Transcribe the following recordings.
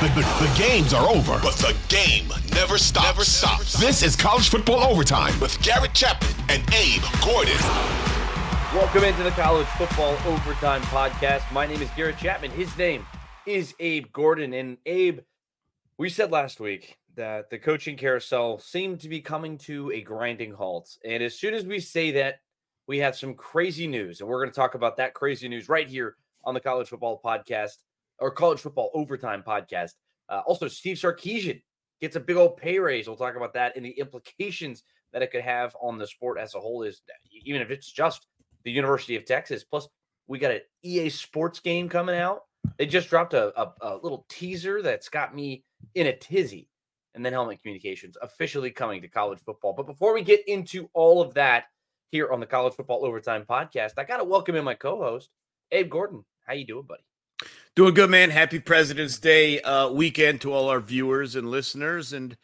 The, the, the, games are over, but the game never stops. Never stops. This is college football overtime with Garrett Chapman and Abe Gordon. Welcome into the college football overtime podcast. My name is Garrett Chapman. His name is Abe Gordon. And Abe, we said last week that the coaching carousel seemed to be coming to a grinding halt. And as soon as we say that, we have some crazy news. And we're going to talk about that crazy news right here on the college football podcast or college football overtime podcast. Uh, also, Steve Sarkisian gets a big old pay raise. We'll talk about that and the implications that it could have on the sport as a whole. Is even if it's just the University of Texas. Plus, we got an EA Sports game coming out. They just dropped a, a, a little teaser that's got me in a tizzy. And then Helmet Communications officially coming to college football. But before we get into all of that here on the College Football Overtime podcast, I got to welcome in my co-host, Abe Gordon. How you doing, buddy? Doing good, man. Happy President's Day uh, weekend to all our viewers and listeners. And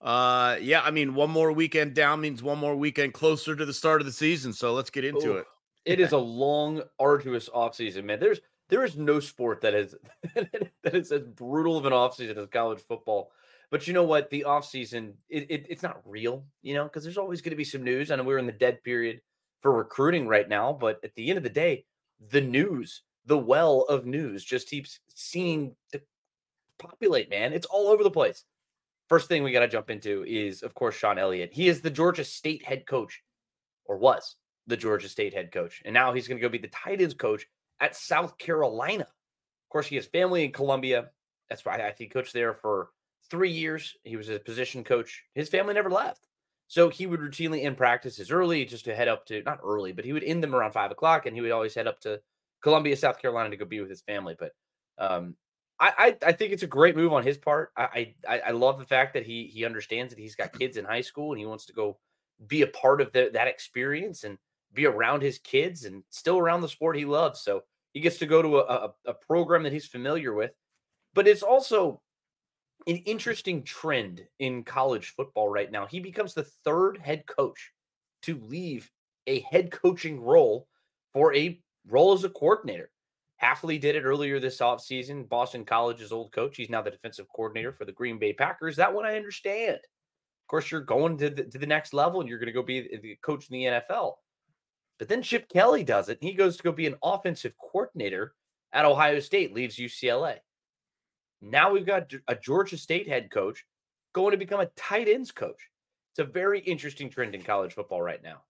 uh, yeah, I mean, one more weekend down means one more weekend closer to the start of the season. So let's get into Ooh, it. It is a long, arduous offseason, man. There's there is no sport that is that is as brutal of an offseason as college football. But you know what? The offseason, it, it, it's not real, you know, because there's always going to be some news. I know we're in the dead period for recruiting right now, but at the end of the day, the news the well of news just keeps seeing to populate, man. It's all over the place. First thing we got to jump into is, of course, Shawn Elliott. He is the Georgia State head coach, or was the Georgia State head coach. And now he's going to go be the tight ends coach at South Carolina. Of course, he has family in Columbia. That's why I think he coached there for three years. He was a position coach. His family never left. So he would routinely end practices early just to head up to, not early, but he would end them around five o'clock and he would always head up to Columbia, South Carolina to go be with his family. But um, I, I, I think it's a great move on his part. I, I I love the fact that he he understands that he's got kids in high school and he wants to go be a part of the, that experience and be around his kids and still around the sport he loves. So he gets to go to a, a, a program that he's familiar with. But it's also an interesting trend in college football right now. He becomes the third head coach to leave a head coaching role for a role as a coordinator. Hafley did it earlier this offseason. Boston College's old coach. He's now the defensive coordinator for the Green Bay Packers. That one I understand. Of course, you're going to the, to the next level and you're going to go be the coach in the NFL. But then Chip Kelly does it. he goes to go be an offensive coordinator at Ohio State, leaves UCLA. Now we've got a Georgia State head coach going to become a tight ends coach. It's a very interesting trend in college football right now.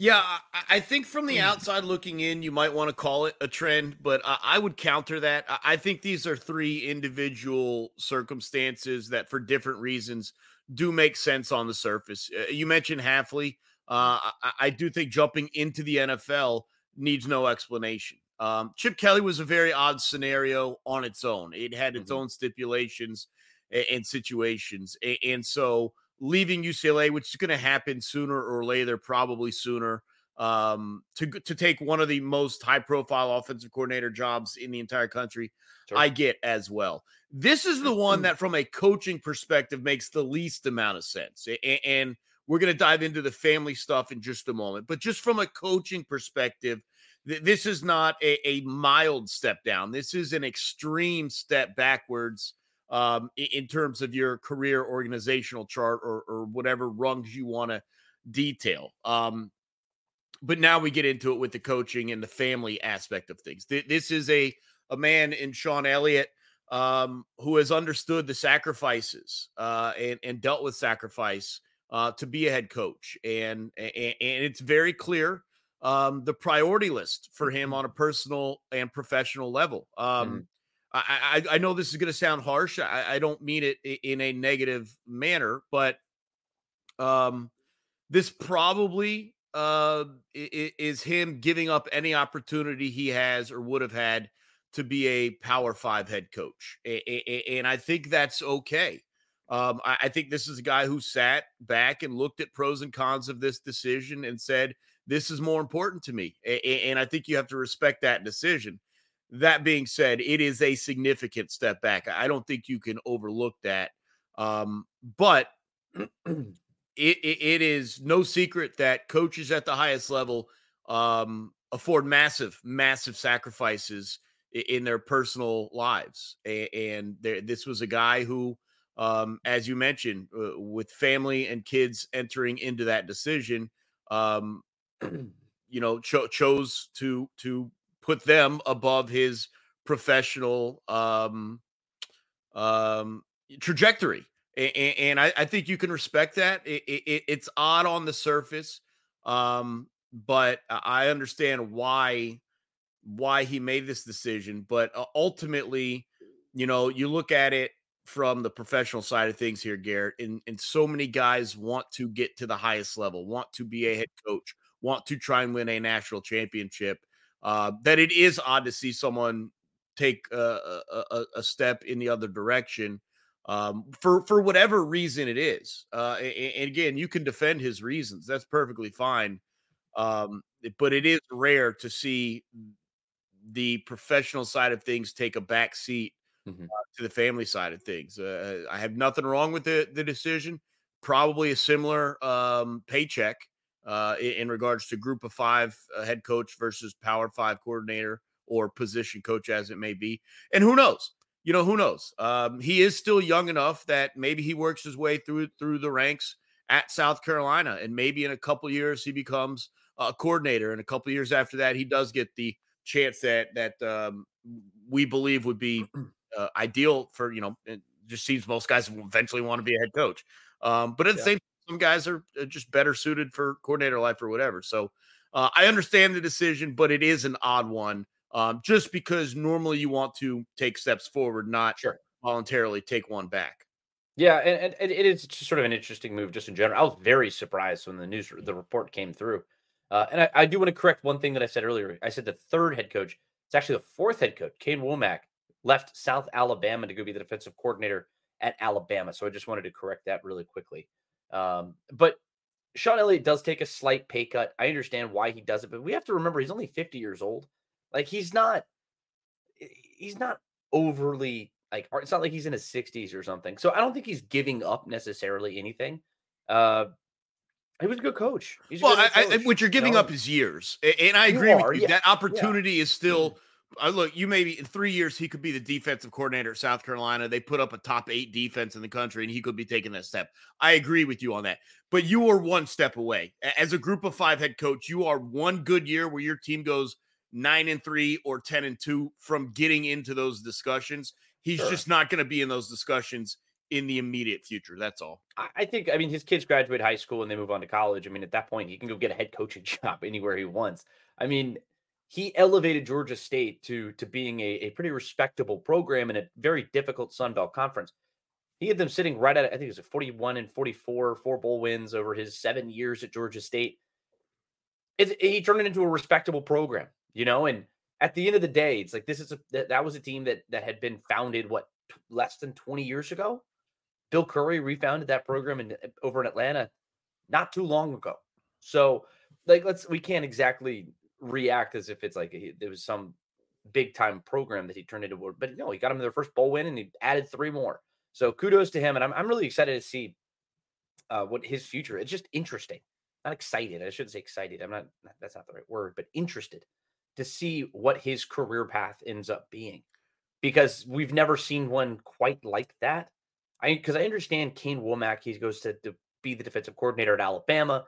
Yeah, I think from the mm. outside looking in, you might want to call it a trend, but I would counter that. I think these are three individual circumstances that, for different reasons, do make sense on the surface. Uh, you mentioned Hafley. Uh, I do think jumping into the NFL needs no explanation. Um, Chip Kelly was a very odd scenario on its own. It had its mm-hmm. own stipulations and situations, and so leaving UCLA, which is going to happen sooner or later, probably sooner, um, to to take one of the most high profile offensive coordinator jobs in the entire country. Sure. I get as well. This is the one that, from a coaching perspective, makes the least amount of sense. And we're going to dive into the family stuff in just a moment. But just from a coaching perspective, this is not a, a mild step down. This is an extreme step backwards um, in terms of your career organizational chart or, or whatever rungs you want to detail. Um, but now we get into it with the coaching and the family aspect of things. This is a a man in Shawn Elliott um, who has understood the sacrifices uh, and and dealt with sacrifice uh, to be a head coach, and and, and it's very clear um, the priority list for him mm-hmm. on a personal and professional level. Um, mm-hmm. I, I, know this is going to sound harsh. I, I don't mean it in a negative manner, but um, this probably uh, is him giving up any opportunity he has or would have had to be a Power Five head coach, and I think that's okay. Um, I think this is a guy who sat back and looked at pros and cons of this decision and said, "This is more important to me," and I think you have to respect that decision. That being said, it is a significant step back. I don't think you can overlook that. Um, but it, it, it is no secret that coaches at the highest level um, afford massive, massive sacrifices in their personal lives. And this was a guy who, um, as you mentioned, uh, with family and kids entering into that decision, um, you know, cho- chose to to put them above his professional um, um, trajectory. And, and I, I, think you can respect that. It, it, it's odd on the surface, um, but I understand why why he made this decision. But uh, ultimately, you know, you look at it from the professional side of things here, Garrett, and, and so many guys want to get to the highest level, want to be a head coach, want to try and win a national championship. Uh, that it is odd to see someone take a, a, a step in the other direction um, for for whatever reason it is. Uh, and, and, again, you can defend his reasons. That's perfectly fine. Um, but it is rare to see the professional side of things take a back seat mm-hmm. uh, to the family side of things. Uh, I have nothing wrong with the the decision. Probably a similar um, paycheck uh, in, regards to Group of Five uh, head coach versus Power Five coordinator or position coach, as it may be. And who knows? You know, who knows? Um, he is still young enough that maybe he works his way through through the ranks at South Carolina, and maybe in a couple years he becomes a coordinator, and a couple years after that he does get the chance that that um, we believe would be uh, ideal for you know. It just seems most guys will eventually want to be a head coach, um, but at the yeah. same some guys are uh, just better suited for coordinator life or whatever. So uh, I understand the decision, but it is an odd one um, just because normally you want to take steps forward, not sure. voluntarily take one back. Yeah, and, and it is just sort of an interesting move just in general. I was very surprised when the news the report came through. Uh, and I, I, do want to correct one thing that I said earlier. I said the third head coach. It's actually the fourth head coach. Kane Wommack left South Alabama to go be the defensive coordinator at Alabama. So I just wanted to correct that really quickly. Um, but Shawn Elliott does take a slight pay cut. I understand why he does it, but we have to remember he's only 50 years old. Like he's not he's not overly like it's not like he's in his 60s or something. So I don't think he's giving up necessarily anything. Uh he was a good coach. He's well, coach, I, I, what you're giving you know? up is years, and I agree with you. Yeah. That opportunity yeah. is still mm-hmm. I look, you maybe in three years he could be the defensive coordinator at South Carolina. They put up a top eight defense in the country, and he could be taking that step. I agree with you on that. But you are one step away. As a group of five head coach, you are one good year where your team goes nine and three or ten and two from getting into those discussions. He's sure. just not going to be in those discussions in the immediate future. That's all. I think. I mean, his kids graduate high school and they move on to college. I mean, at that point, he can go get a head coaching job anywhere he wants. I mean, he elevated Georgia State to to being a, a pretty respectable program in a very difficult Sun Belt conference. He had them sitting right at I think it was a 41 and 44, four bowl wins over his seven years at Georgia State. He turned it into a respectable program, you know. And at the end of the day, it's like this is a that, that was a team that that had been founded what less than 20 years ago. Bill Curry refounded that program in over in Atlanta not too long ago. So like let's we can't exactly react as if it's like there was some big time program that he turned into. But no, he got him their first bowl win and he added three more. So kudos to him. And I'm, I'm really excited to see uh, what his future. It's just interesting. Not excited. I shouldn't say excited. I'm not. That's not the right word. But interested to see what his career path ends up being, because we've never seen one quite like that. I because I understand Kane Wommack. He goes to, to be the defensive coordinator at Alabama.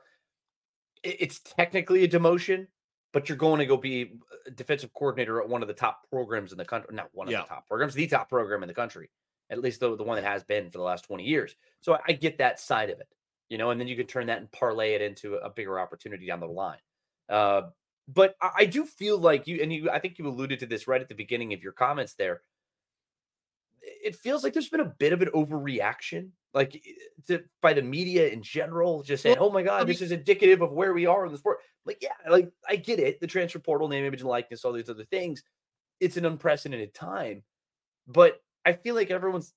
it's technically a demotion, but you're going to go be a defensive coordinator at one of the top programs in the country. Not one of yeah. the top programs, the top program in the country, at least the, the one that has been for the last 20 years. So I, I get that side of it, you know, and then you can turn that and parlay it into a bigger opportunity down the line. Uh, but I, I do feel like you, and you, I think you alluded to this right at the beginning of your comments there. It feels like there's been a bit of an overreaction like to, by the media in general, just saying, well, "Oh my God, I mean, this is indicative of where we are in the sport." Like, yeah, like I get it, the transfer portal, name, image, and likeness, all these other things. It's an unprecedented time, but I feel like everyone's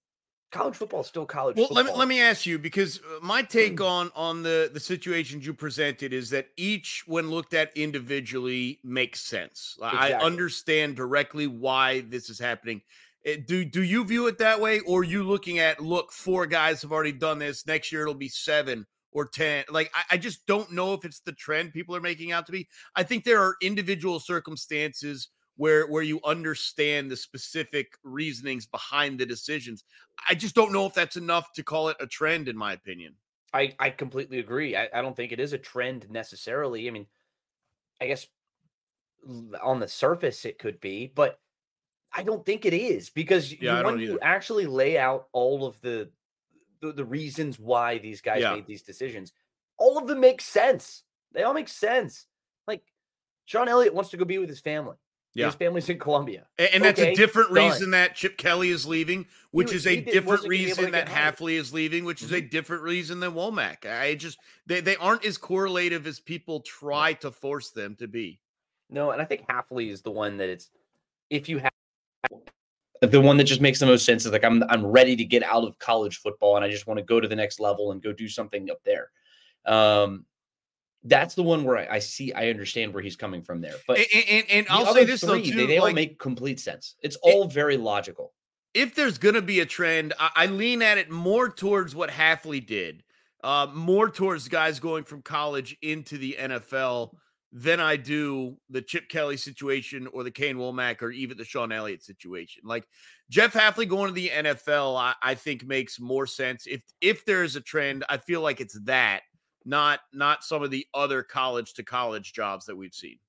college football is still college. Well, football. let me let me ask you because uh, my take mm. on on the the situations you presented is that each, when looked at individually, makes sense. Exactly. I understand directly why this is happening. Eh, do do you view it that way, or you looking at look, four guys have already done this. Next year it'll be seven or ten. Like I, I just don't know if it's the trend people are making out to be. I think there are individual circumstances where where you understand the specific reasonings behind the decisions. I just don't know if that's enough to call it a trend, in my opinion. I, I completely agree. I, I don't think it is a trend necessarily. I mean, I guess on the surface it could be, but I don't think it is because Yeah, you, when you actually lay out all of the, the the reasons why these guys Yeah. made these decisions, all of them make sense. They all make sense. Like Shawn Elliott wants to go be with his family. Yeah. His family's in Columbia. And, that's Okay, a different done. reason that Chip Kelly is leaving, which is a different wasn't gonna be able reason that. Hafley is leaving, which is a Mm-hmm. different reason than Wommack. I just they, they aren't as correlative as people try to force them to be. No, and I think Hafley is the one that it's if you have the one that just makes the most sense is like I'm I'm ready to get out of college football and I just want to go to the next level and go do something up there. Um that's the one where I, I see I understand where he's coming from there. But And, and, and I'll say this though three, too, they, they all make complete sense. It's all very logical. if there's gonna be a trend, I, I lean at it more towards what Hafley did, uh, more towards guys going from college into the NFL than I do the Chip Kelly situation or the Kane Wommack or even the Shawn Elliott situation. Like Jeff Hafley going to the NFL, I, I think makes more sense. If if there is a trend, I feel like it's that, not not some of the other college to college jobs that we've seen.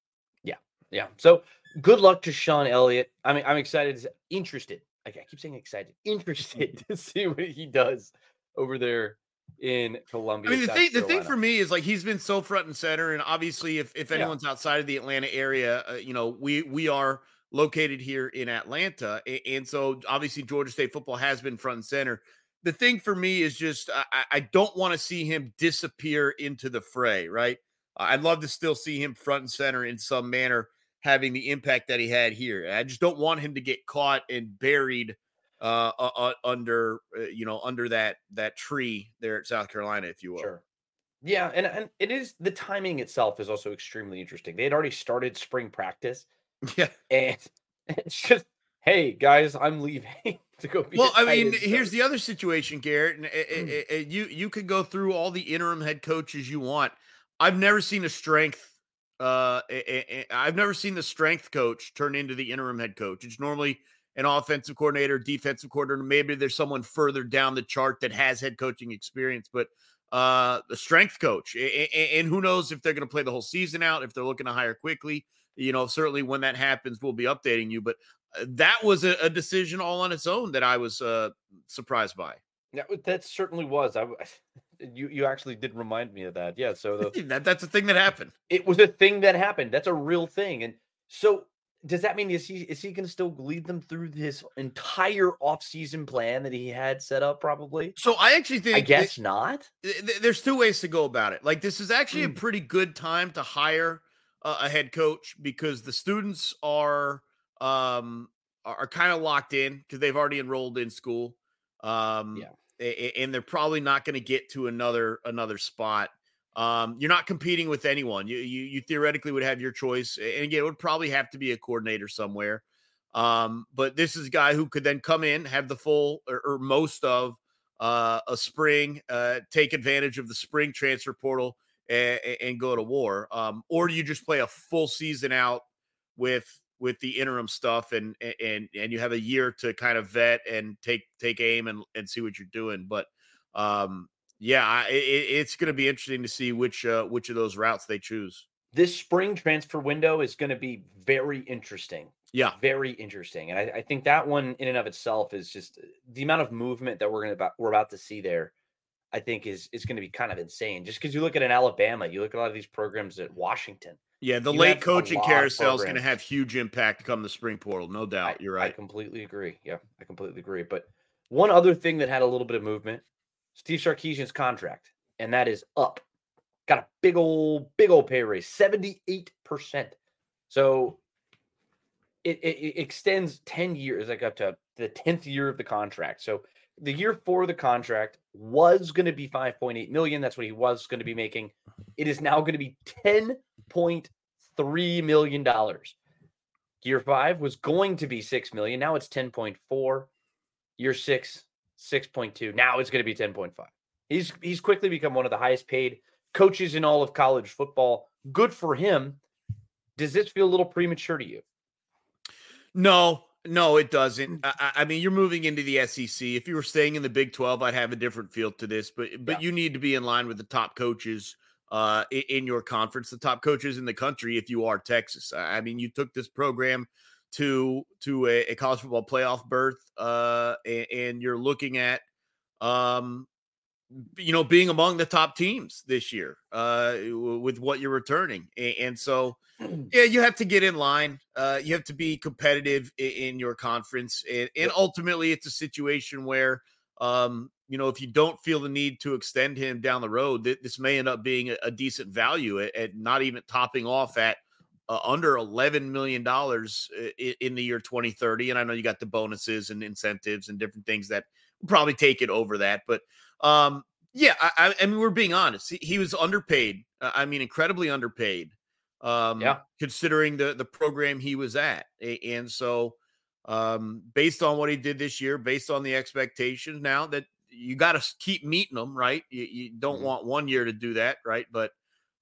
Yeah. Yeah. So good luck to Shawn Elliott. I mean, I'm excited, interested. I keep saying excited, interested to see what he does over there in Columbia. I mean, the South thing, the thing for me is like he's been so front and center, and obviously, if if Yeah. anyone's outside of the Atlanta area, uh, you know, we we are located here in Atlanta, a- and so obviously Georgia State football has been front and center. The thing for me is just I- I don't want to see him disappear into the fray. Right? I'd love to still see him front and center in some manner, having the impact that he had here. I just don't want him to get caught and buried uh, uh, under uh, you know under that that tree there at South Carolina, if you will. Sure. Yeah, and and it is the timing itself is also extremely interesting. They had already started spring practice, Yeah. and it's just, hey guys, I'm leaving to go be. Well, I mean, here's the other situation, Garrett, and Mm. uh, you you could go through all the interim head coaches you want. I've never seen a strength. Uh, I've never seen the strength coach turn into the interim head coach. It's normally an offensive coordinator, defensive coordinator. Maybe there's someone further down the chart that has head coaching experience, but uh, the strength coach, a- a- and who knows if they're going to play the whole season out, if they're looking to hire quickly. You know, certainly when that happens, we'll be updating you. But uh, that was a, a decision all on its own that I was uh, surprised by. that, that certainly was. I you you actually did remind me of that. Yeah. So the, that, that's a thing that happened. it was a thing that happened. That's a real thing. And so does that mean is he is he going to still lead them through his entire offseason plan that he had set up? Probably. So I actually think I that- guess not. th- th- there's two ways to go about it. Like this is actually a Mm. pretty good time to hire a, a head coach because the students are um are, are kind of locked in because they've already enrolled in school. Um Yeah. and they're probably not going to get to another another spot. Um, you're not competing with anyone. You, you you theoretically would have your choice, and again, it would probably have to be a coordinator somewhere. Um, but this is a guy who could then come in, have the full or, or most of uh, a spring, uh, take advantage of the spring transfer portal and, and go to war. Um, or do you just play a full season out with with the interim stuff and and and you have a year to kind of vet and take take aim and, and see what you're doing. But um, yeah, I, it, it's going to be interesting to see which uh, which of those routes they choose. This spring transfer window is going to be very interesting. Yeah, very interesting. And I, I think that one in and of itself is just uh, the amount of movement that we're gonna about we're about to see there. I think is is going to be kind of insane. Just because you look at an Alabama, you look at a lot of these programs at Washington. yeah. The late coaching carousel is going to have huge impact come the spring portal, no doubt. I, You're right. I completely agree. Yeah, I completely agree. But one other thing that had a little bit of movement, Steve Sarkisian's contract, and that is up. Got a big old, big old pay raise, seventy-eight percent. So it, it, it extends ten years, like up to the tenth year of the contract. So the year for the contract was going to be five point eight million. That's what he was going to be making. Mm-hmm. It is now going to be ten point three million dollars. Year five was going to be six million. Now it's 10.4. Year six, 6.2. Now it's going to be 10.5. He's he's quickly become one of the highest paid coaches in all of college football. Good for him. Does this feel a little premature to you? No, no, it doesn't. Mm. I, I, mean, you're moving into the SEC. If you were staying in the Big 12, I'd have a different feel to this, but but yeah. you need to be in line with the top coaches uh, in your conference, the top coaches in the country. If you are Texas, I mean, you took this program to to a, a college football playoff berth, uh, and, and you're looking at um, you know, being among the top teams this year uh, with what you're returning. And, so, mm. yeah, you have to get in line. Uh, you have to be competitive in, in your conference. And, and, ultimately, it's a situation where, um, you know, if you don't feel the need to extend him down the road, this may end up being a, a decent value at, at, not even topping off at uh, under $11 million in, in the year 2030. And I know you got the bonuses and incentives and different things that probably take it over that. But um, yeah, I, I, mean, we're being honest. He, he was underpaid. Uh, I mean, incredibly underpaid. Um, yeah, considering the the program he was at, and so um, based on what he did this year, based on the expectations, now that you got to keep meeting them, right? You, you don't mm-hmm. want one year to do that, right? But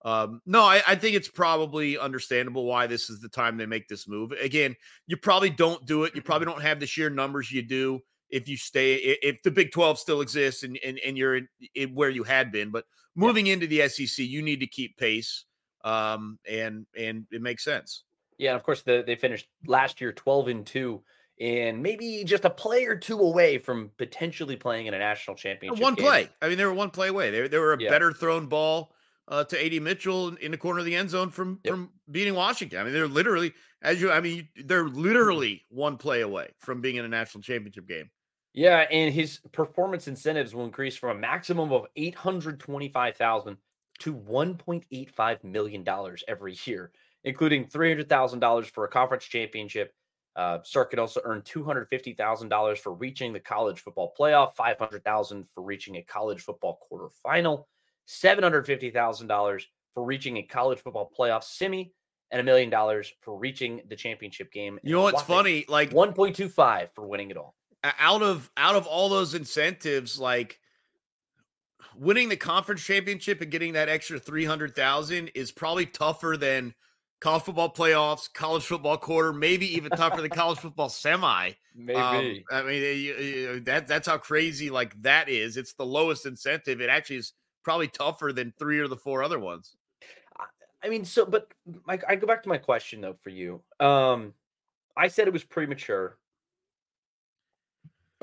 um, no, I, I, think it's probably understandable why this is the time they make this move. Again, you probably don't do it. You probably don't have the sheer numbers you do if you stay if the Big 12 still exists and and, and you're in, in where you had been. But moving yeah. into the SEC, you need to keep pace. Um, and and it makes sense. Yeah, and of course the, they finished last year 12 and 2 and maybe just a play or two away from potentially playing in a national championship. One game. play. I mean, they were one play away. They, they were a yeah. better thrown ball uh, to AD Mitchell in the corner of the end zone from yep. from beating Washington. I mean, they're literally as you. I mean, they're literally one play away from being in a national championship game. Yeah, and his performance incentives will increase from a maximum of eight hundred twenty-five thousand to one point eight five million dollars every year, including three hundred thousand dollars for a conference championship. Uh, Sark could also earn two hundred fifty thousand dollars for reaching the college football playoff, five hundred thousand for reaching a college football quarterfinal, seven hundred fifty thousand dollars for reaching a college football playoff semi, and a million dollars for reaching the championship game. You know what's funny? Like one point two five for winning it all out of out of all those incentives, like winning the conference championship and getting that extra 300,000 is probably tougher than college football playoffs, college football quarter, maybe even tougher than college football semi. Maybe. Um, I mean, that that's how crazy like that is. It's the lowest incentive. It actually is probably tougher than three or the four other ones. I mean, so but Mike, I go back to my question though for you. Um, I said it was premature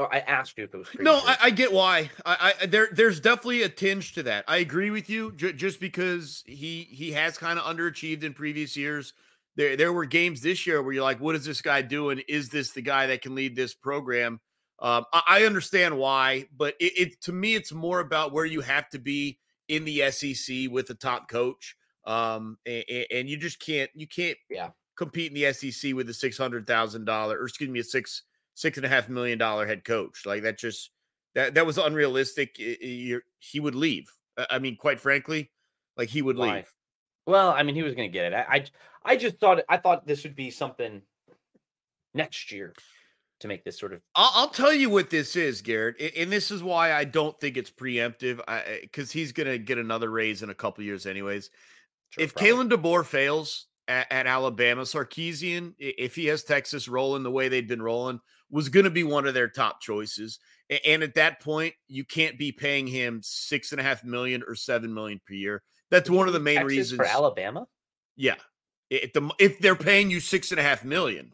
Oh, I asked you if it was. No, I, I, get why. I, I, there, there's definitely a tinge to that. I agree with you. J- just because he he has kind of underachieved in previous years. There, there were games this year where you're like, "What is this guy doing? Is this the guy that can lead this program?" Um, I, I, understand why, but it, it, to me, it's more about where you have to be in the SEC with a top coach, um, and, and you just can't you can't yeah compete in the SEC with a six hundred thousand dollar or excuse me a six six and a half million dollar head coach. Like that just that that was unrealistic. he would leave. I mean, quite frankly, like he would Why? leave. Well, I mean, he was going to get it. I, I I just thought I thought this would be something next year to make this sort of. I'll, I'll tell you what this is, Garrett, and this is why I don't think it's preemptive. Because he's going to get another raise in a couple years, anyways. Sure, if probably. Kalen DeBoer fails at, at Alabama, Sarkisian, if he has Texas rolling the way they've been rolling, was going to be one of their top choices. And at that point, you can't be paying him six and a half million or seven million per year. That's one of the main Texas reasons for Alabama. Yeah, if, the, if they're paying you six and a half million,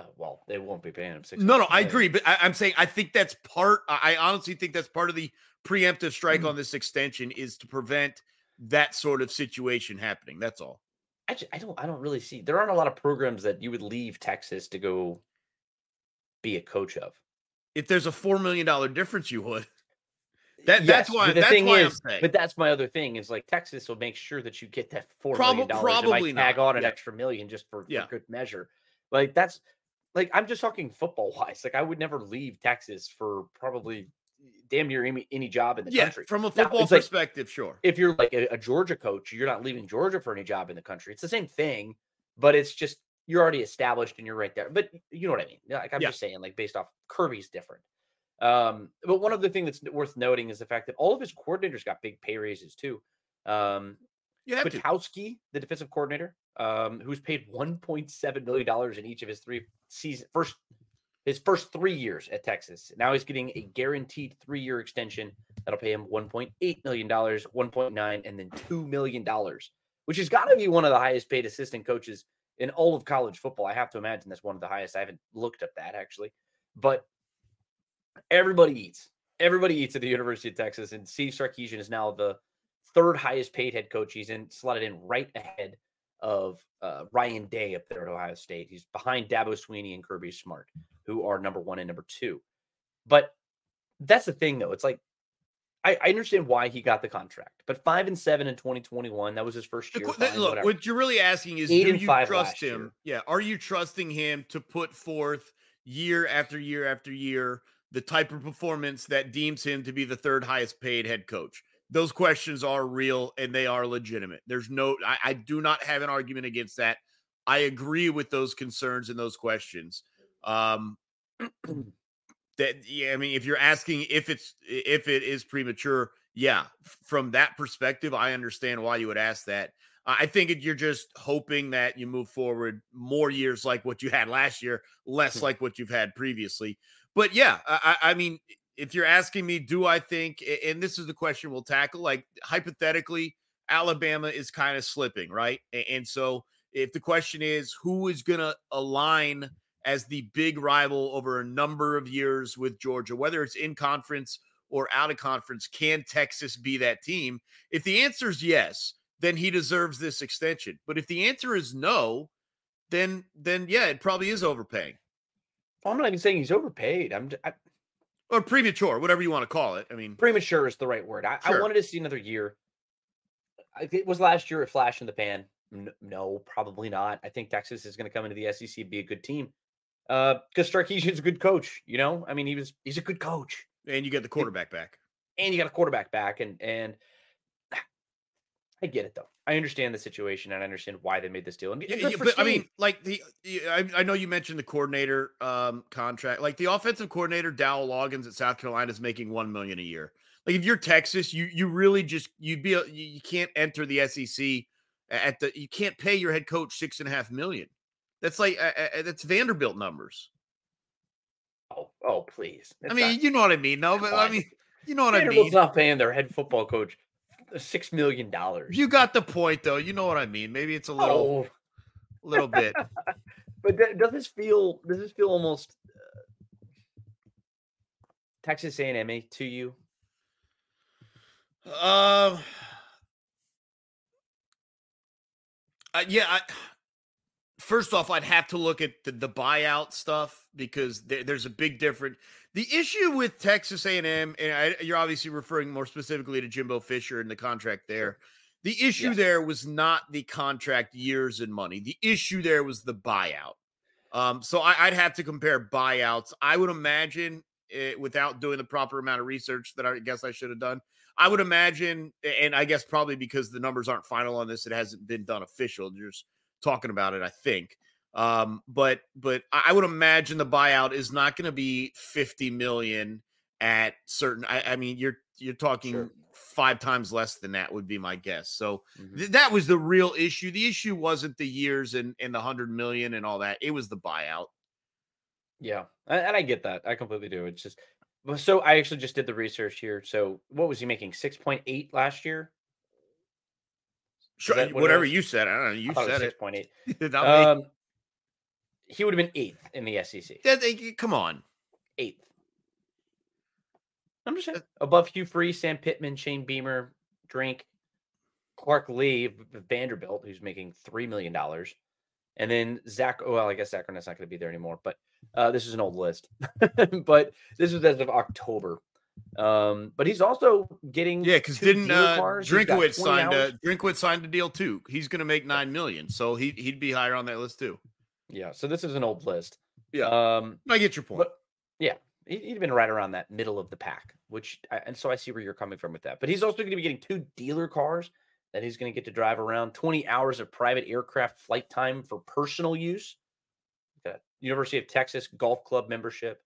uh, well, they won't be paying him six. No, no, I agree, but I, am saying I think that's part. I honestly think that's part of the preemptive strike mm-hmm. on this extension is to prevent that sort of situation happening. That's all. I, just, I don't. I don't really see. There aren't a lot of programs that you would leave Texas to go be a coach of. If there's a four million dollar difference, you would. That, yes, that's why. The that's thing why is, but that's my other thing is like Texas will make sure that you get that four Prob- million dollars. Probably tag on an yeah. extra million just for, yeah. for good measure. Like that's like I'm just talking football wise. Like I would never leave Texas for probably damn near any, any job in the yeah, country. From a football now, perspective, like, sure. If you're like a, a Georgia coach, you're not leaving Georgia for any job in the country. It's the same thing, but it's just you're already established and you're right there. But you know what I mean? Like I'm yeah. just saying, like based off Kirby's different. Um, but one other thing that's worth noting is the fact that all of his coordinators got big pay raises too. Um, yeah, Kwiatkowski, the defensive coordinator, um, who's paid 1.7 million dollars in each of his three season, first his first three years at Texas. Now he's getting a guaranteed three year extension that'll pay him $1.8 million, 1.9, and then $2 million, which has got to be one of the highest paid assistant coaches in all of college football. I have to imagine that's one of the highest. I haven't looked at that actually, but everybody eats. Everybody eats at the University of Texas, and Steve Sarkisian is now the third highest paid head coach. He's in slotted in right ahead of uh, Ryan Day up there at Ohio State. He's behind Dabo Swinney and Kirby Smart, who are number one and number two. But that's the thing, though. It's like I, I, understand why he got the contract, but five and seven in 2021, that was his first year. Fine, look, whatever. what you're really asking is, Eight do you trust him? Year. Yeah, are you trusting him to put forth year after year after year the type of performance that deems him to be the third highest paid head coach? Those questions are real and they are legitimate. There's no, I, I do not have an argument against that. I agree with those concerns and those questions. Um, that yeah, I mean, if you're asking if it's if it is premature, yeah, from that perspective, I understand why you would ask that. I think you're just hoping that you move forward more years like what you had last year, less hmm. like what you've had previously. But yeah, I, I mean, if you're asking me, do I think, and this is the question we'll tackle, like hypothetically, Alabama is kind of slipping, right? And so if the question is who is going to align as the big rival over a number of years with Georgia, whether it's in conference or out of conference. Can Texas be that team? If the answer is yes, then he deserves this extension. But if the answer is no, then then yeah, it probably is overpaying. I'm not even saying he's overpaid. I'm or premature, whatever you want to call it. I mean, premature is the right word. I, sure. I wanted to see another year. It was last year a flash in the pan. No, probably not. I think Texas is going to come into the SEC be a good team because uh, Sarkisian's a good coach. You know, I mean, he was he's a good coach, and you get the quarterback back, and you got a quarterback back, and and I get it though. I understand the situation and I understand why they made this deal. And, yeah, yeah, but I mean, like the I, I, know you mentioned the coordinator um, contract, like the offensive coordinator Dowell Loggains at South Carolina is making one million a year. Like if you're Texas, you you really just you'd be you can't enter the SEC at the you can't pay your head coach six and a half million. That's like uh, uh, that's Vanderbilt numbers. Oh, oh, please! It's I mean, not, you know what I mean, no, but I mean, you know what I mean. not paying their head football coach six million dollars. You got the point, though. You know what I mean. Maybe it's a little, oh. little bit. but does this feel? Does this feel almost uh, Texas A&M to you? Um. Uh, yeah, I, first off, I'd have to look at the, the buyout stuff because there, there's a big difference. The issue with Texas A&M, and I, you're obviously referring more specifically to Jimbo Fisher and the contract there. The issue yes. there was not the contract years and money. The issue there was the buyout. Um, so I, would have to compare buyouts. I would imagine, it, without doing the proper amount of research that I guess I should have done, I would imagine, and I guess probably because the numbers aren't final on this, it hasn't been done official. Just talking about it, I think. Um, but but I would imagine the buyout is not going to be 50 million at certain. I, I mean, you're you're talking sure. five times less than that would be my guess. So mm-hmm. th- that was the real issue. The issue wasn't the years and and the hundred million and all that. It was the buyout. Yeah, and I get that. I completely do. It's just so I actually just did the research here. So what was he making? Six point eight last year. Sure, that, whatever you said. I don't know. You said it. 6.8. um, he would have been eighth in the SEC. Yeah, they, come on. Eighth. I'm just saying. Above Hugh Freeze, Sam Pittman, Shane Beamer, Drink, Clark Lea, Vanderbilt, who's making $3 million. And then Zach, oh, well, I guess Zach not going to be there anymore, but uh, this is an old list. but this was as of October. Um, but he's also getting yeah, because didn't uh, Drinkwitz signed a Drinkwitz signed a deal too. He's going to make nine million, so he he'd be higher on that list too. Yeah, so this is an old list. Yeah, um, I get your point. But, yeah, he, would been right around that middle of the pack, which I, and so I see where you're coming from with that. But he's also going to be getting two dealer cars that he's going to get to drive around. Twenty hours of private aircraft flight time for personal use. University of Texas Golf Club membership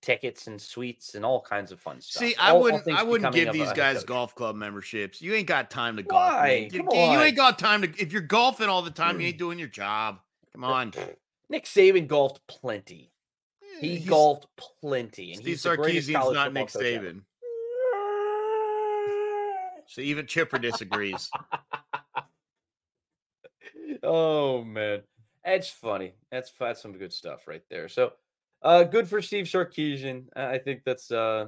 tickets and suites and all kinds of fun stuff. See, I all, wouldn't all I wouldn't give these guys golf club memberships. You ain't got time to golf. You, you, ain't got time to if you're golfing all the time, you ain't doing your job. Come on. Nick Saban golfed plenty. He He's- golfed plenty, and Steve he's college not Nick. Saban. So even Chipper disagrees. oh man, that's funny. That's that's some good stuff right there. So, uh, good for Steve Sarkisian. I I think that's uh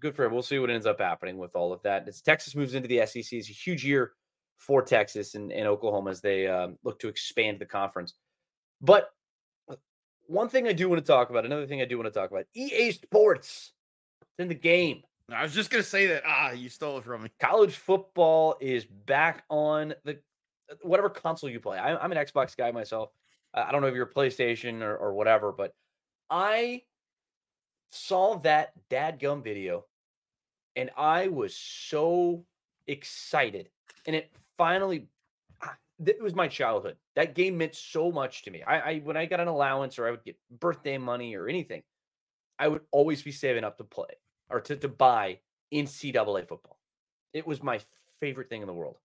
good for him. We'll see what ends up happening with all of that. As Texas moves into the SEC, it's a huge year for Texas and, and Oklahoma as they um, look to expand the conference. But uh, one thing I do want to talk about, another thing I do want to talk about, EA Sports. It's in the game. I was just gonna say that. Ah, you stole it from me. college football is back on the uh, whatever console you play. I, I'm an Xbox guy myself. I I don't know if you're a PlayStation or, or whatever, but I saw that dadgum video and I was so excited. And it finally, ah, it was my childhood. That game meant so much to me. I, I when I got an allowance or I would get birthday money or anything, I would always be saving up to play or to, to buy NCAA football. It was my favorite thing in the world.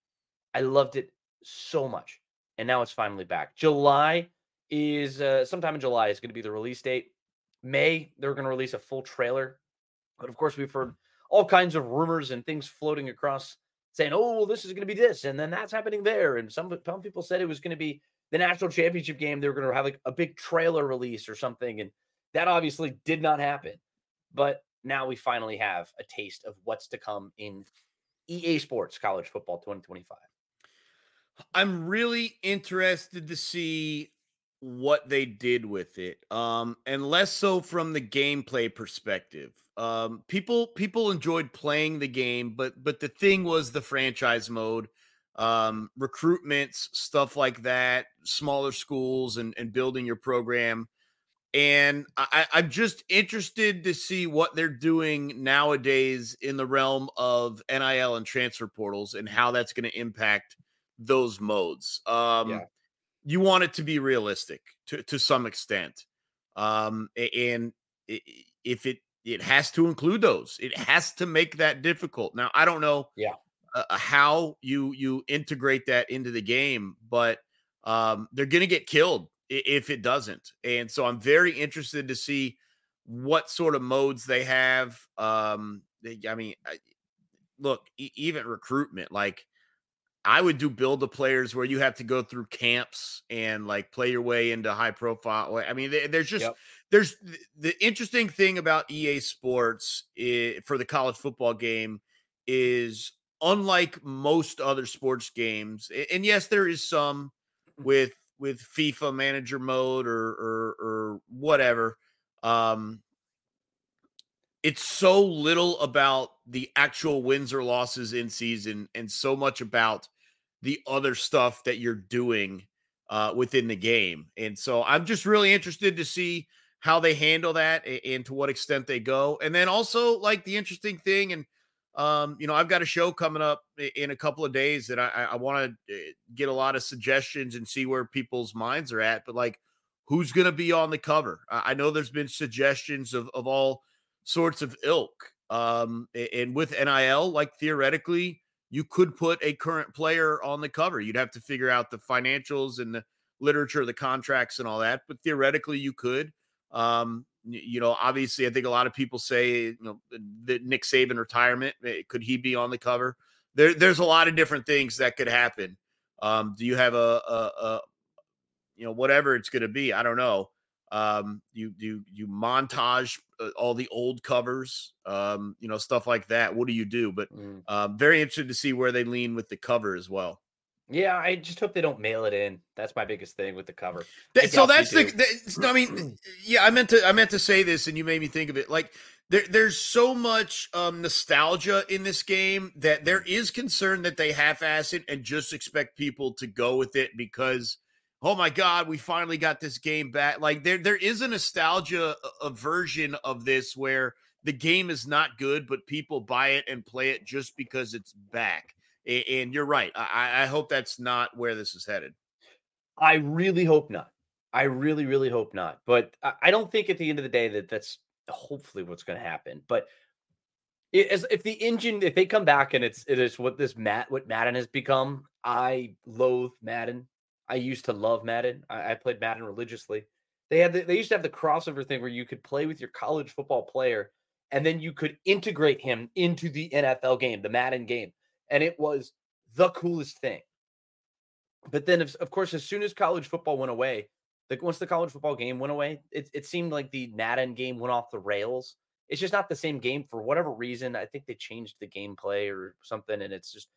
I loved it so much. And now it's finally back. July is uh, sometime in July is going to be the release date. May, they're going to release a full trailer. But of course, we've heard all kinds of rumors and things floating across saying, oh, this is going to be this. And then that's happening there. And some, some people said it was going to be the national championship game. They were going to have like a big trailer release or something. And that obviously did not happen. But now we finally have a taste of what's to come in EA Sports College Football 2025. I'm really interested to see what they did with it. Um, and less so from the gameplay perspective. Um, people people enjoyed playing the game, but but the thing was the franchise mode, um, recruitments, stuff like that, smaller schools and, and building your program. And I, I'm just interested to see what they're doing nowadays in the realm of NIL and transfer portals and how that's going to impact those modes. Um, Yeah. You want it to be realistic to, to some extent. Um, and if it it has to include those, it has to make that difficult. Now, I don't know Yeah. uh, how you you integrate that into the game, but um, they're going to get killed if it doesn't. And so I'm very interested to see what sort of modes they have. Um, they, I mean, I, look, e- even recruitment, like I would do build the players where you have to go through camps and like play your way into high profile. I mean, there- there's just Yep. There's the interesting thing about EA Sports i- for the college football game is unlike most other sports games, and yes, there is some with with FIFA manager mode or or, or whatever. Um, it's so little about the actual wins or losses in season and so much about the other stuff that you're doing uh, within the game. And so I'm just really interested to see how they handle that and to what extent they go. And then also like the interesting thing, and um, you know, I've got a show coming up in a couple of days that I, I- want to get a lot of suggestions and see where people's minds are at. But like, who's going to be on the cover? I I know there's been suggestions of of all sorts of ilk. Um, and with NIL, like theoretically, you could put a current player on the cover. You'd have to figure out the financials and the literature, the contracts, and all that. But theoretically, you could. Um, you know, obviously, I think a lot of people say, you know, the Nick Saban retirement eh, could he be on the cover? There, there's a lot of different things that could happen. Um, do you have a, a, a you know, whatever it's going to be? I don't know. Um, you you you montage uh, all the old covers, um, you know, stuff like that. What do you do? But Mm. um, very interested to see where they lean with the cover as well. Yeah, I just hope they don't mail it in. That's my biggest thing with the cover. Th- I so that's the, that's- I mean, yeah, I meant to I meant to say this, and you made me think of it. Like there, there's so much um, nostalgia in this game that there is concern that they half-ass it and just expect people to go with it because, oh my god, we finally got this game back. Like there, there is a nostalgia a version of this where the game is not good, but people buy it and play it just because it's back. And you're right. I, I hope that's not where this is headed. I really hope not. I really, really hope not. But I, don't think at the end of the day that that's hopefully what's going to happen. But as if the engine, if they come back and it's it is what this Matt what Madden has become, I loathe Madden. I used to love Madden. I, I played Madden religiously. They had the, they used to have the crossover thing where you could play with your college football player and then you could integrate him into the NFL game, the Madden game. And it was the coolest thing. But then, of course, as soon as college football went away, like once the college football game went away, it, it seemed like the Madden game went off the rails. It's just not the same game for whatever reason. I think they changed the gameplay or something, and it's just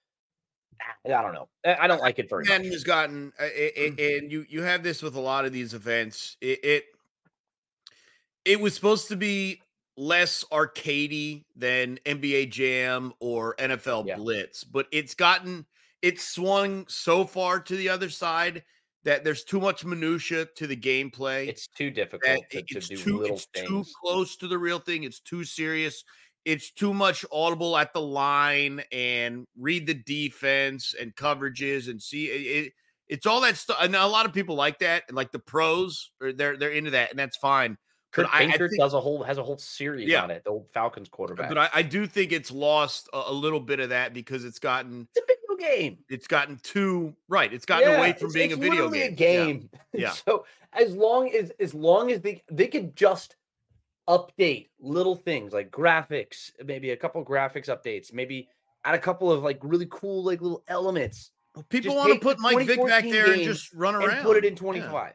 I don't know. I don't like it very Madden much. has gotten, uh, it, it, and you you have this with a lot of these events. It, it it was supposed to be less arcadey than NBA Jam or NFL Yeah. Blitz, but it's gotten it's swung so far to the other side that there's too much minutia to the gameplay. It's too difficult to, it- to it's do too little it's too close to the real thing. It's too serious. It's too much audible at the line and read the defense and coverages and see it. it- it's all that stuff. And a lot of people like that, and like the pros, or they're they're into that, and that's fine. Kurt I- I think- does a whole has a whole series Yeah. on it. The old Falcons quarterback. But I, I do think it's lost a, a little bit of that because it's gotten it's a video game. it's gotten too right. It's gotten away from being a video game. Yeah. game. Yeah. so as long as as long as they they could just update little things like graphics, maybe a couple graphics updates, maybe add a couple of like really cool like little elements Well, People Just want to put Mike Vick back there and just run around and put it in Yeah. 25.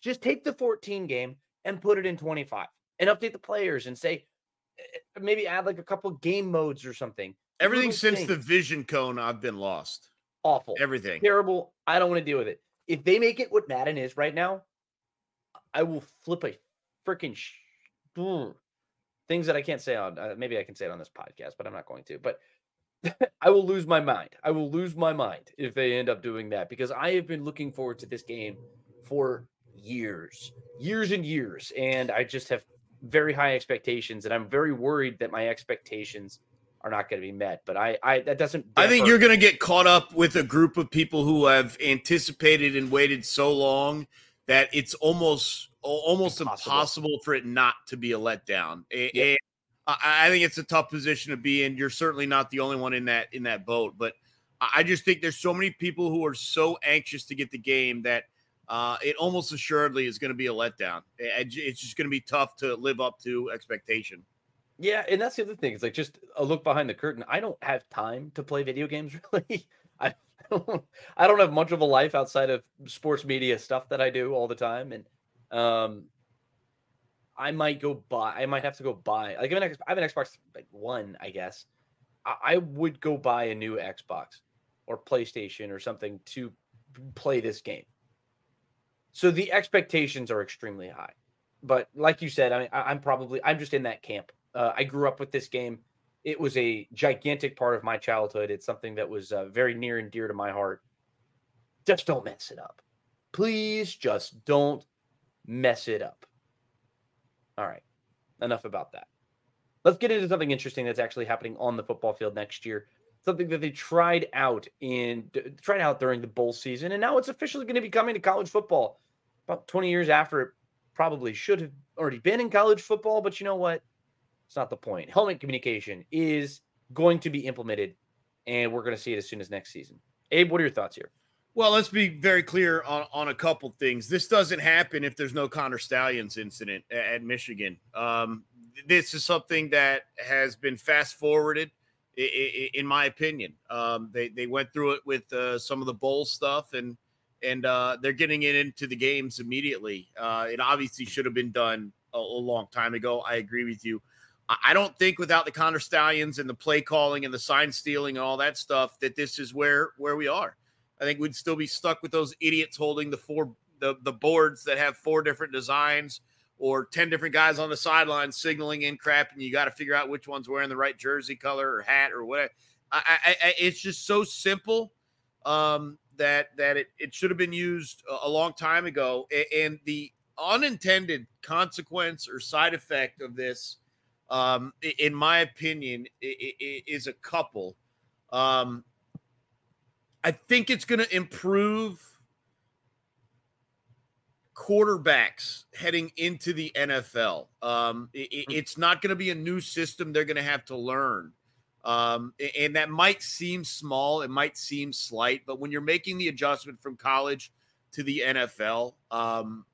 Just take the 14 game and put it in 25 and update the players and say eh, maybe add like a couple game modes or something. Everything since the vision cone, I've been lost. awful. Everything. terrible. I don't want to deal with it. If they make it what Madden is right now, I will flip a freaking sh- mm, things that I can't say on. Uh, maybe I can say it on this podcast, but I'm not going to. But I will lose my mind. I will lose my mind if they end up doing that because I have been looking forward to this game for years, years and years, and I just have very high expectations, and I'm very worried that my expectations are not going to be met. But I, I that doesn't. I think you're going to get caught up with a group of people who have anticipated and waited so long that it's almost almost Impossible. impossible, for it not to be a letdown. Yeah. and I I think it's a tough position to be in. You're certainly not the only one in that in that boat, but I just think there's so many people who are so anxious to get the game that uh, it almost assuredly is going to be a letdown. It's just going to be tough to live up to expectation. Yeah, and that's the other thing. It's like just a look behind the curtain. I don't have time to play video games really. I don't, I don't have much of a life outside of sports media stuff that I do all the time, and um, I might go buy. I might have to go buy. Like I have an, I have an Xbox like One, I guess. I, I would go buy a new Xbox or PlayStation or something to play this game. So the expectations are extremely high, but like you said, I mean, I, I'm probably I'm just in that camp. Uh, I grew up with this game. It was a gigantic part of my childhood. It's something that was uh, very near and dear to my heart. Just don't mess it up. Please just don't mess it up. All right. Enough about that. Let's get into something interesting that's actually happening on the football field next year. Something that they tried out in tried out during the bowl season, and now it's officially going to be coming to college football. About 20 years after it probably should have already been in college football, but you know what? It's not the point. Helmet communication is going to be implemented, and we're going to see it as soon as next season. Abe, what are your thoughts here? Well, let's be very clear on, on a couple things. This doesn't happen if there's no Connor Stalions incident at Michigan. Um, this is something that has been fast forwarded, in my opinion. Um, they they went through it with uh, some of the bowl stuff, and and uh, they're getting it into the games immediately. Uh, it obviously should have been done a, a long time ago. I agree with you. I don't think without the Connor Stalions and the play calling and the sign stealing and all that stuff that this is where where we are. I think we'd still be stuck with those idiots holding the four the, the boards that have four different designs or 10 different guys on the sideline signaling in crap and you got to figure out which one's wearing the right jersey color or hat or whatever. I, I, I it's just so simple um, that that it, it should have been used a, long time ago. And the unintended consequence or side effect of this, um, in my opinion, is a couple. Um, I think it's going to improve quarterbacks heading into the NFL. Um, i- i- it's not going to be a new system they're going to have to learn. Um, and that might seem small, it might seem slight, but when you're making the adjustment from college to the NFL. Um,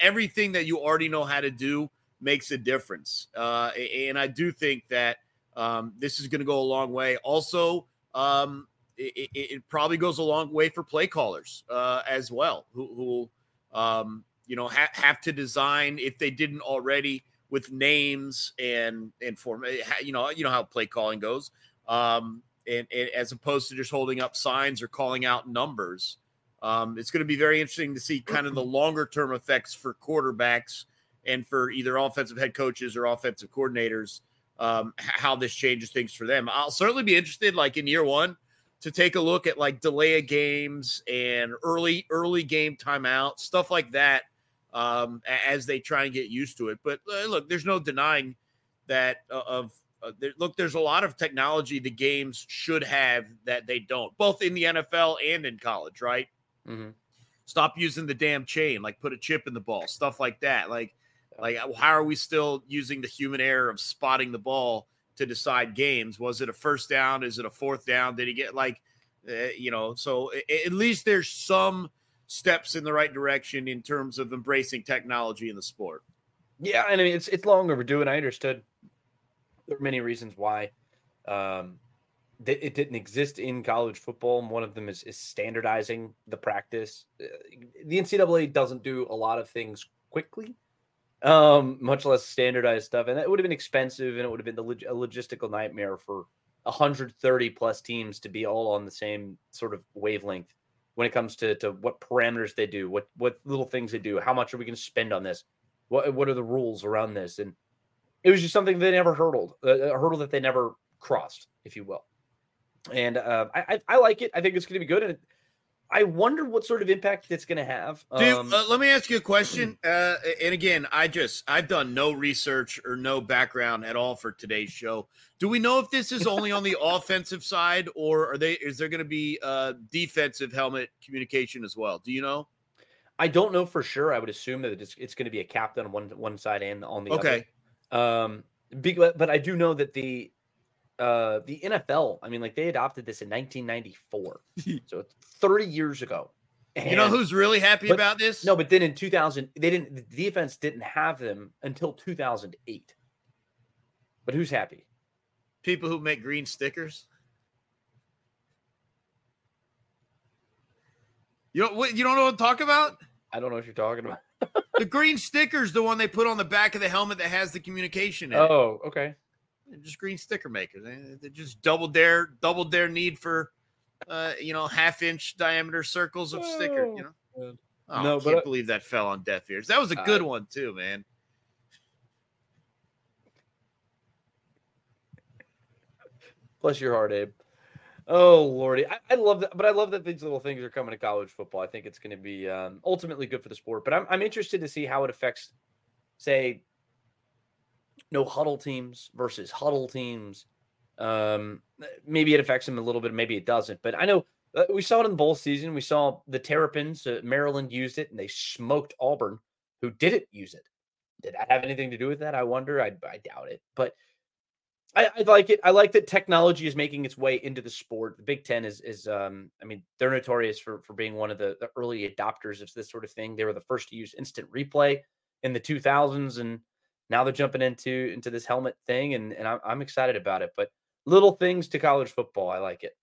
everything that you already know how to do makes a difference. Uh, and I do think that um, this is going to go a long way. Also, um, it, it, probably goes a long way for play callers uh, as well, who, who um, you know ha- have to design if they didn't already with names and and form. Eh, you know, you know how play calling goes, um, and, and as opposed to just holding up signs or calling out numbers. Um, it's going to be very interesting to see kind of the longer term effects for quarterbacks and for either offensive head coaches or offensive coordinators um, how this changes things for them. I'll certainly be interested, like in year one, to take a look at like delay of games and early early game timeout stuff like that um, as they try and get used to it. But uh, look, there's no denying that uh, of uh, there, look. There's a lot of technology the games should have that they don't, both in the NFL and in college, right? Mm-hmm. Stop using the damn chain, like put a chip in the ball, stuff like that. Like like, how are we still using the human error of spotting the ball to decide games? Was it a first down? Is it a fourth down? Did he get like, uh, you know? So at least there's some steps in the right direction in terms of embracing technology in the sport. Yeah, and I mean it's it's long overdue, and I understood there are many reasons why um, it didn't exist in college football. And one of them is, is standardizing the practice. Uh, the NCAA doesn't do a lot of things quickly um, much less standardized stuff, and it would have been expensive, and it would have been the log- a logistical nightmare for 130 plus teams to be all on the same sort of wavelength when it comes to to what parameters they do, what what little things they do, how much are we going to spend on this, what what are the rules around this, and it was just something they never hurdled, a hurdle that they never crossed, if you will. And uh, I, I, I like it. I think it's going to be good, and I wonder what sort of impact it's going to have. Dude, um, uh, let me ask you a question. Uh, and again, I just I've done no research or no background at all for today's show. Do we know if this is only on the offensive side, or are they? Is there going to be uh, defensive helmet communication as well? Do you know? I don't know for sure. I would assume that it's, it's going to be a captain on one one side and on the okay. other. Um, but I do know that the uh the NFL, I mean, like they adopted this in 1994, so it's 30 years ago. And, you know who's really happy but, about this? No, but then in 2000, they didn't. The defense didn't have them until 2008. But who's happy? People who make green stickers. You don't. What, you don't know what to talk about? I don't know what you're talking about. the green stickers, the one they put on the back of the helmet that has the communication. In oh, okay. They're just green sticker makers. They just doubled their doubled their need for uh, you know, half inch diameter circles of sticker. You know, oh, no, I can't but believe that fell on deaf ears. That was a good uh, one too, man. Bless your heart, Abe. Oh lordy, I, I, love that, but I love that these little things are coming to college football. I think it's going to be um, ultimately good for the sport. But I'm I'm interested to see how it affects, say, no huddle teams versus huddle teams. Um, maybe it affects them a little bit, maybe it doesn't. But I know uh, we saw it in the bowl season. We saw the Terrapins, uh, Maryland used it, and they smoked Auburn, who didn't use it. Did that have anything to do with that? I wonder. I, I doubt it. But I, I, like it. I like that technology is making its way into the sport. The Big Ten is is um, I mean, they're notorious for for being one of the, the early adopters of this sort of thing. They were the first to use instant replay in the 2000s, and now they're jumping into into this helmet thing, and and I'm, I'm excited about it. But little things to college football. I like it.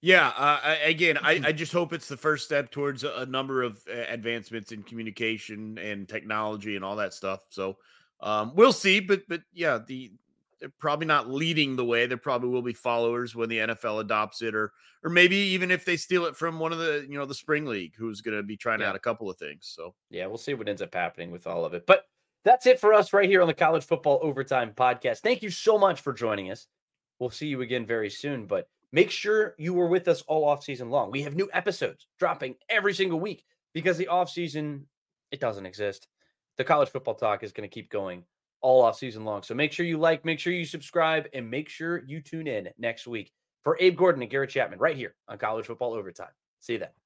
Yeah. Uh, again, I, I just hope it's the first step towards a, number of uh, advancements in communication and technology and all that stuff. So um, we'll see. But but yeah, the they're probably not leading the way. There probably will be followers when the NFL adopts it, or or maybe even if they steal it from one of the you know the spring league, who's going to be trying yeah. out a couple of things. So yeah, we'll see what ends up happening with all of it. But that's it for us right here on the College Football Overtime Podcast. Thank you so much for joining us. We'll see you again very soon, but make sure you were with us all off season long. We have new episodes dropping every single week because the off season it doesn't exist. The college football talk is going to keep going all off season long. So make sure you like, make sure you subscribe, and make sure you tune in next week for Abe Gordon and Garrett Chapman right here on College Football Overtime. See you then.